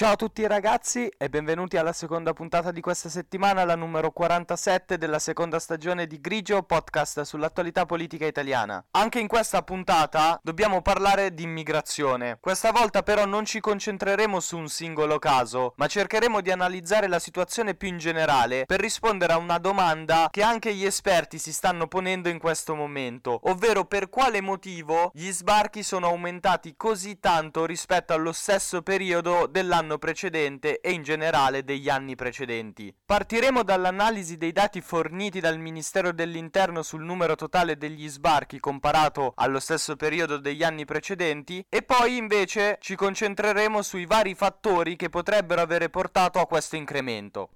Ciao a tutti ragazzi e benvenuti alla seconda puntata di questa settimana, la numero 47 della seconda stagione di Grigio, podcast sull'attualità politica italiana. Anche in questa puntata dobbiamo parlare di immigrazione. Questa volta però non ci concentreremo su un singolo caso, ma cercheremo di analizzare la situazione più in generale per rispondere a una domanda che anche gli esperti si stanno ponendo in questo momento, ovvero per quale motivo gli sbarchi sono aumentati così tanto rispetto allo stesso periodo dell'anno dell'anno precedente e in generale degli anni precedenti. Partiremo dall'analisi dei dati forniti dal Ministero dell'Interno sul numero totale degli sbarchi comparato allo stesso periodo degli anni precedenti e poi invece ci concentreremo sui vari fattori che potrebbero avere portato a questo incremento.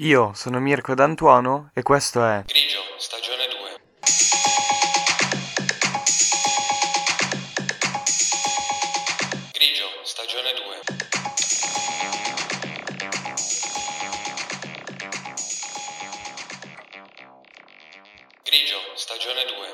Io sono Mirko D'Antuono e questo è Grigio, stagione stagione 2.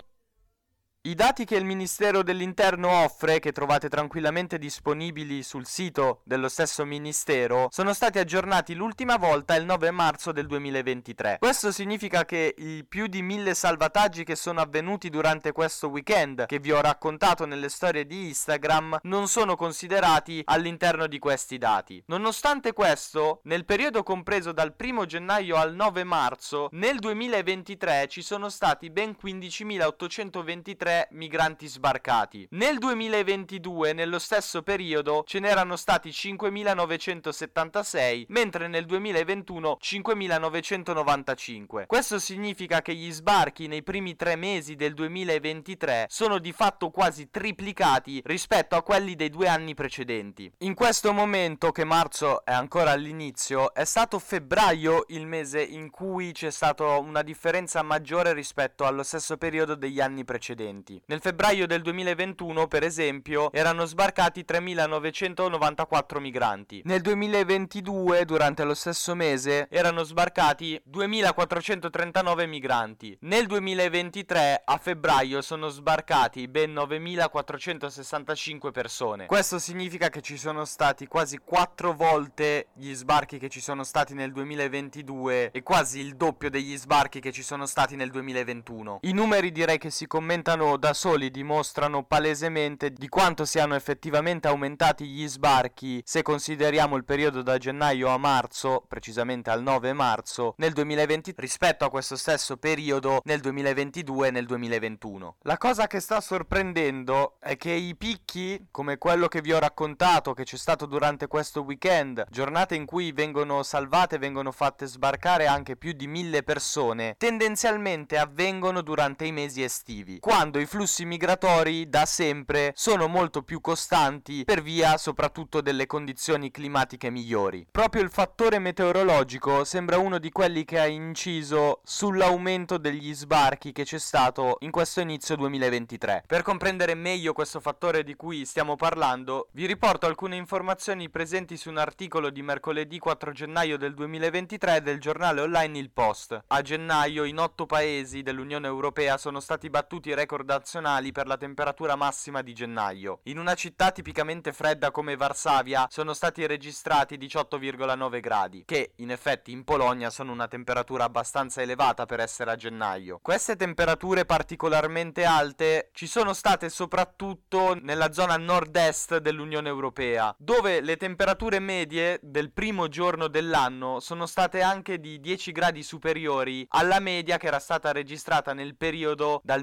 I dati che il Ministero dell'Interno offre, che trovate tranquillamente disponibili sul sito dello stesso Ministero, sono stati aggiornati l'ultima volta il 9 marzo del 2023. Questo significa che i più di mille salvataggi che sono avvenuti durante questo weekend, che vi ho raccontato nelle storie di Instagram, non sono considerati all'interno di questi dati. Nonostante questo, nel periodo compreso dal 1 gennaio al 9 marzo, nel 2023 ci sono stati ben 15.823 migranti sbarcati. Nel 2022, nello stesso periodo, ce n'erano stati 5.976, mentre nel 2021 5.995. Questo significa che gli sbarchi nei primi tre mesi del 2023 sono di fatto quasi triplicati rispetto a quelli dei due anni precedenti. In questo momento, che marzo è ancora all'inizio, è stato febbraio il mese in cui c'è stata una differenza maggiore rispetto allo stesso periodo degli anni precedenti. Nel febbraio del 2021, per esempio, erano sbarcati 3.994 migranti. Nel 2022, durante lo stesso mese, erano sbarcati 2.439 migranti. Nel 2023, a febbraio, sono sbarcati ben 9.465 persone. Questo significa che ci sono stati quasi 4 volte gli sbarchi che ci sono stati nel 2022 e quasi il doppio degli sbarchi che ci sono stati nel 2021. I numeri direi che si commentano da soli, dimostrano palesemente di quanto siano effettivamente aumentati gli sbarchi se consideriamo il periodo da gennaio a marzo, precisamente al 9 marzo, nel 2020 rispetto a questo stesso periodo nel 2022 e nel 2021. La cosa che sta sorprendendo è che i picchi, come quello che vi ho raccontato che c'è stato durante questo weekend, giornate in cui vengono salvate, vengono fatte sbarcare anche più di mille persone, tendenzialmente avvengono durante i mesi estivi, quando i flussi migratori da sempre sono molto più costanti per via soprattutto delle condizioni climatiche migliori. Proprio il fattore meteorologico sembra uno di quelli che ha inciso sull'aumento degli sbarchi che c'è stato in questo inizio 2023. Per comprendere meglio questo fattore di cui stiamo parlando, vi riporto alcune informazioni presenti su un articolo di mercoledì 4 gennaio del 2023 del giornale online Il Post. A gennaio in otto paesi dell'Unione Europea sono stati battuti i record nazionali per la temperatura massima di gennaio. In una città tipicamente fredda come Varsavia sono stati registrati 18,9 gradi, che in effetti in Polonia sono una temperatura abbastanza elevata per essere a gennaio. Queste temperature particolarmente alte ci sono state soprattutto nella zona nord-est dell'Unione Europea, dove le temperature medie del primo giorno dell'anno sono state anche di 10 gradi superiori alla media che era stata registrata nel periodo dal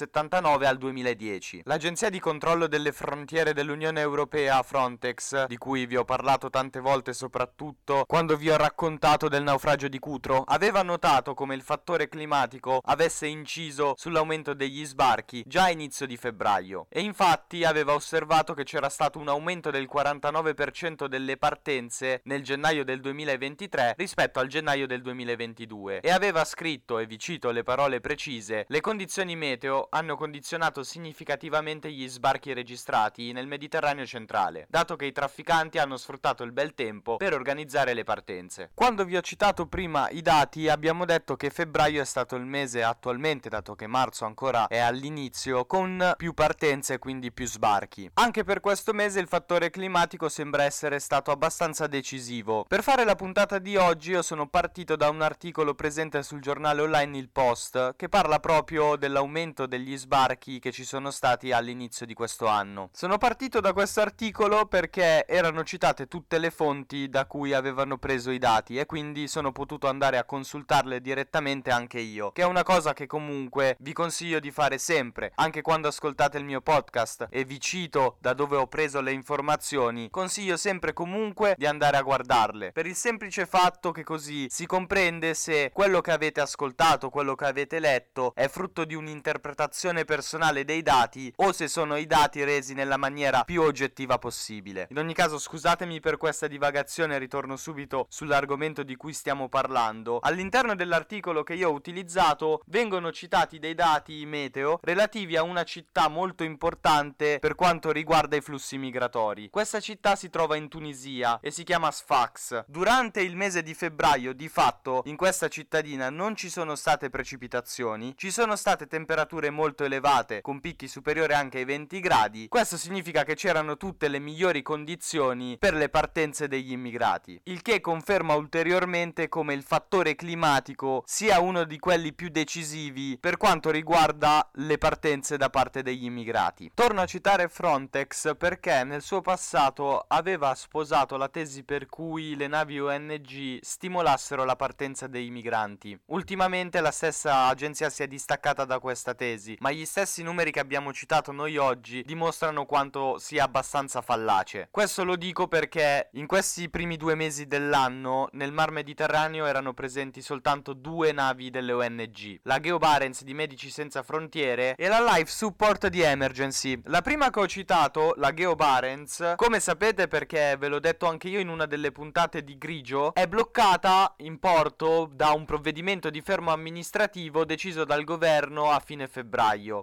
1979 al 2010. L'Agenzia di controllo delle frontiere dell'Unione Europea, Frontex, di cui vi ho parlato tante volte soprattutto quando vi ho raccontato del naufragio di Cutro, aveva notato come il fattore climatico avesse inciso sull'aumento degli sbarchi già a inizio di febbraio e infatti aveva osservato che c'era stato un aumento del 49% delle partenze nel gennaio del 2023 rispetto al gennaio del 2022 e aveva scritto, e vi cito le parole precise, le condizioni meteo hanno condizionato significativamente gli sbarchi registrati nel Mediterraneo centrale, dato che i trafficanti hanno sfruttato il bel tempo per organizzare le partenze. Quando vi ho citato prima i dati, abbiamo detto che febbraio è stato il mese attualmente, dato che marzo ancora è all'inizio, con più partenze e quindi più sbarchi. Anche per questo mese il fattore climatico sembra essere stato abbastanza decisivo. Per fare la puntata di oggi io sono partito da un articolo presente sul giornale online Il Post che parla proprio dell'aumento degli sbarchi che ci sono stati all'inizio di questo anno. Sono partito da questo articolo perché erano citate tutte le fonti da cui avevano preso i dati e quindi sono potuto andare a consultarle direttamente anche io, che è una cosa che comunque vi consiglio di fare sempre, anche quando ascoltate il mio podcast e vi cito da dove ho preso le informazioni, consiglio sempre comunque di andare a guardarle, per il semplice fatto che così si comprende se quello che avete ascoltato, quello che avete letto è frutto di un'interpretazione personale dei dati o se sono i dati resi nella maniera più oggettiva possibile. In ogni caso scusatemi per questa divagazione, ritorno subito sull'argomento di cui stiamo parlando. All'interno dell'articolo che io ho utilizzato vengono citati dei dati meteo relativi a una città molto importante per quanto riguarda i flussi migratori. Questa città si trova in Tunisia e si chiama Sfax. Durante il mese di febbraio, di fatto, in questa cittadina non ci sono state precipitazioni, ci sono state temperature molto elevate, con picchi superiori anche ai 20 gradi. Questo significa che c'erano tutte le migliori condizioni per le partenze degli immigrati, il che conferma ulteriormente come il fattore climatico sia uno di quelli più decisivi per quanto riguarda le partenze da parte degli immigrati. Torno a citare Frontex perché nel suo passato aveva sposato la tesi per cui le navi ONG stimolassero la partenza dei migranti. Ultimamente la stessa agenzia si è distaccata da questa tesi, ma gli stessi numeri che abbiamo citato noi oggi dimostrano quanto sia abbastanza fallace. Questo lo dico perché in questi primi due mesi dell'anno nel Mar Mediterraneo erano presenti soltanto due navi delle ONG, la Geo Barents di Medici Senza Frontiere e la Life Support di Emergency. La prima che ho citato, la Geo Barents, come sapete perché ve l'ho detto anche io in una delle puntate di Grigio, è bloccata in porto da un provvedimento di fermo amministrativo deciso dal governo a fine febbraio.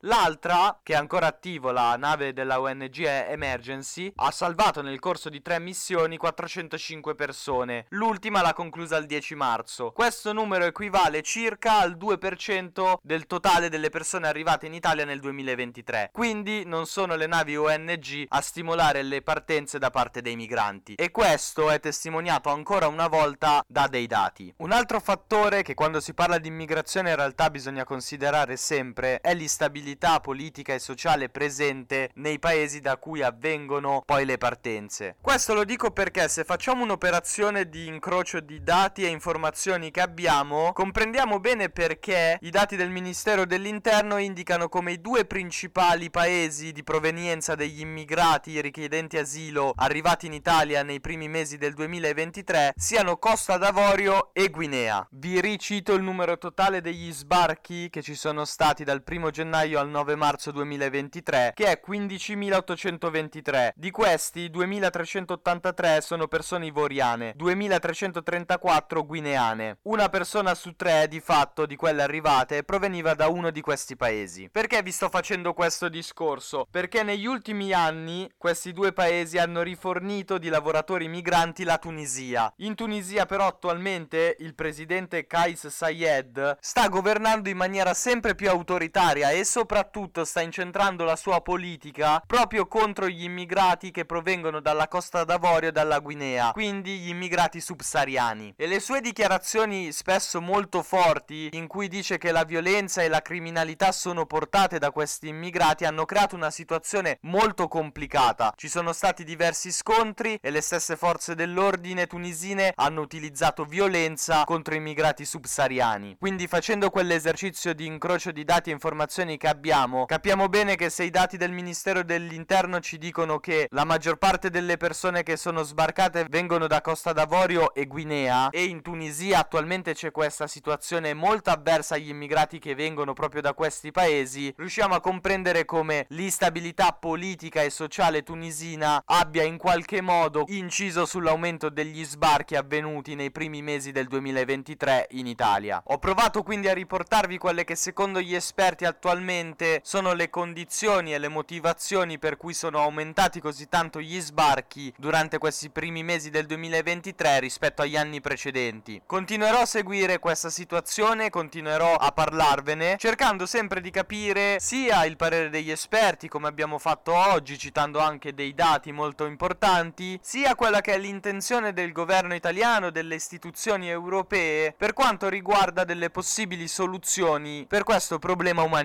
L'altra, che è ancora attivo, la nave della ONG Emergency, ha salvato nel corso di tre missioni 405 persone. L'ultima l'ha conclusa il 10 marzo. Questo numero equivale circa al 2% del totale delle persone arrivate in Italia nel 2023. Quindi non sono le navi ONG a stimolare le partenze da parte dei migranti. E questo è testimoniato ancora una volta da dei dati. Un altro fattore che quando si parla di immigrazione in realtà bisogna considerare sempre è l'instabilità politica e sociale presente nei paesi da cui avvengono poi le partenze. Questo lo dico perché se facciamo un'operazione di incrocio di dati e informazioni che abbiamo, comprendiamo bene perché i dati del Ministero dell'Interno indicano come i due principali paesi di provenienza degli immigrati richiedenti asilo arrivati in Italia nei primi mesi del 2023 siano Costa d'Avorio e Guinea. Vi ricito il numero totale degli sbarchi che ci sono stati dal 1 gennaio al 9 marzo 2023, che è 15.823. Di questi 2.383 sono persone ivoriane, 2.334 guineane. Una persona su tre di fatto di quelle arrivate proveniva da uno di questi paesi. Perché vi sto facendo questo discorso? Perché negli ultimi anni questi due paesi hanno rifornito di lavoratori migranti la Tunisia. In Tunisia però attualmente il presidente Kais Sayed sta governando in maniera sempre più autoritaria e soprattutto sta incentrando la sua politica proprio contro gli immigrati che provengono dalla Costa d'Avorio e dalla Guinea, quindi gli immigrati subsahariani. E le sue dichiarazioni spesso molto forti in cui dice che la violenza e la criminalità sono portate da questi immigrati hanno creato una situazione molto complicata. Ci sono stati diversi scontri e le stesse forze dell'ordine tunisine hanno utilizzato violenza contro immigrati subsahariani. Quindi facendo quell'esercizio di incrocio di dati e informazioni che abbiamo, capiamo bene che se i dati del Ministero dell'Interno ci dicono che la maggior parte delle persone che sono sbarcate vengono da Costa d'Avorio e Guinea e in Tunisia attualmente c'è questa situazione molto avversa agli immigrati che vengono proprio da questi paesi, riusciamo a comprendere come l'instabilità politica e sociale tunisina abbia in qualche modo inciso sull'aumento degli sbarchi avvenuti nei primi mesi del 2023 in Italia. Ho provato quindi a riportarvi quelle che secondo gli esperti attualmente sono le condizioni e le motivazioni per cui sono aumentati così tanto gli sbarchi durante questi primi mesi del 2023 rispetto agli anni precedenti. Continuerò a seguire questa situazione, continuerò a parlarvene, cercando sempre di capire sia il parere degli esperti, come abbiamo fatto oggi, citando anche dei dati molto importanti, sia quella che è l'intenzione del governo italiano, delle istituzioni europee, per quanto riguarda delle possibili soluzioni per questo problema umanitario.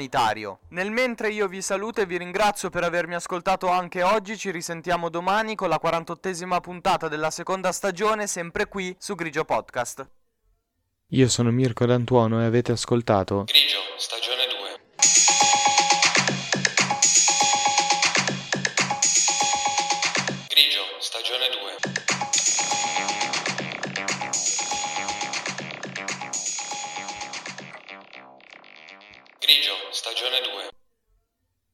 Nel mentre io vi saluto e vi ringrazio per avermi ascoltato anche oggi, ci risentiamo domani con la 48esima puntata della seconda stagione, sempre qui su Grigio Podcast. Io sono Mirko D'Antuono e avete ascoltato Grigio, stagione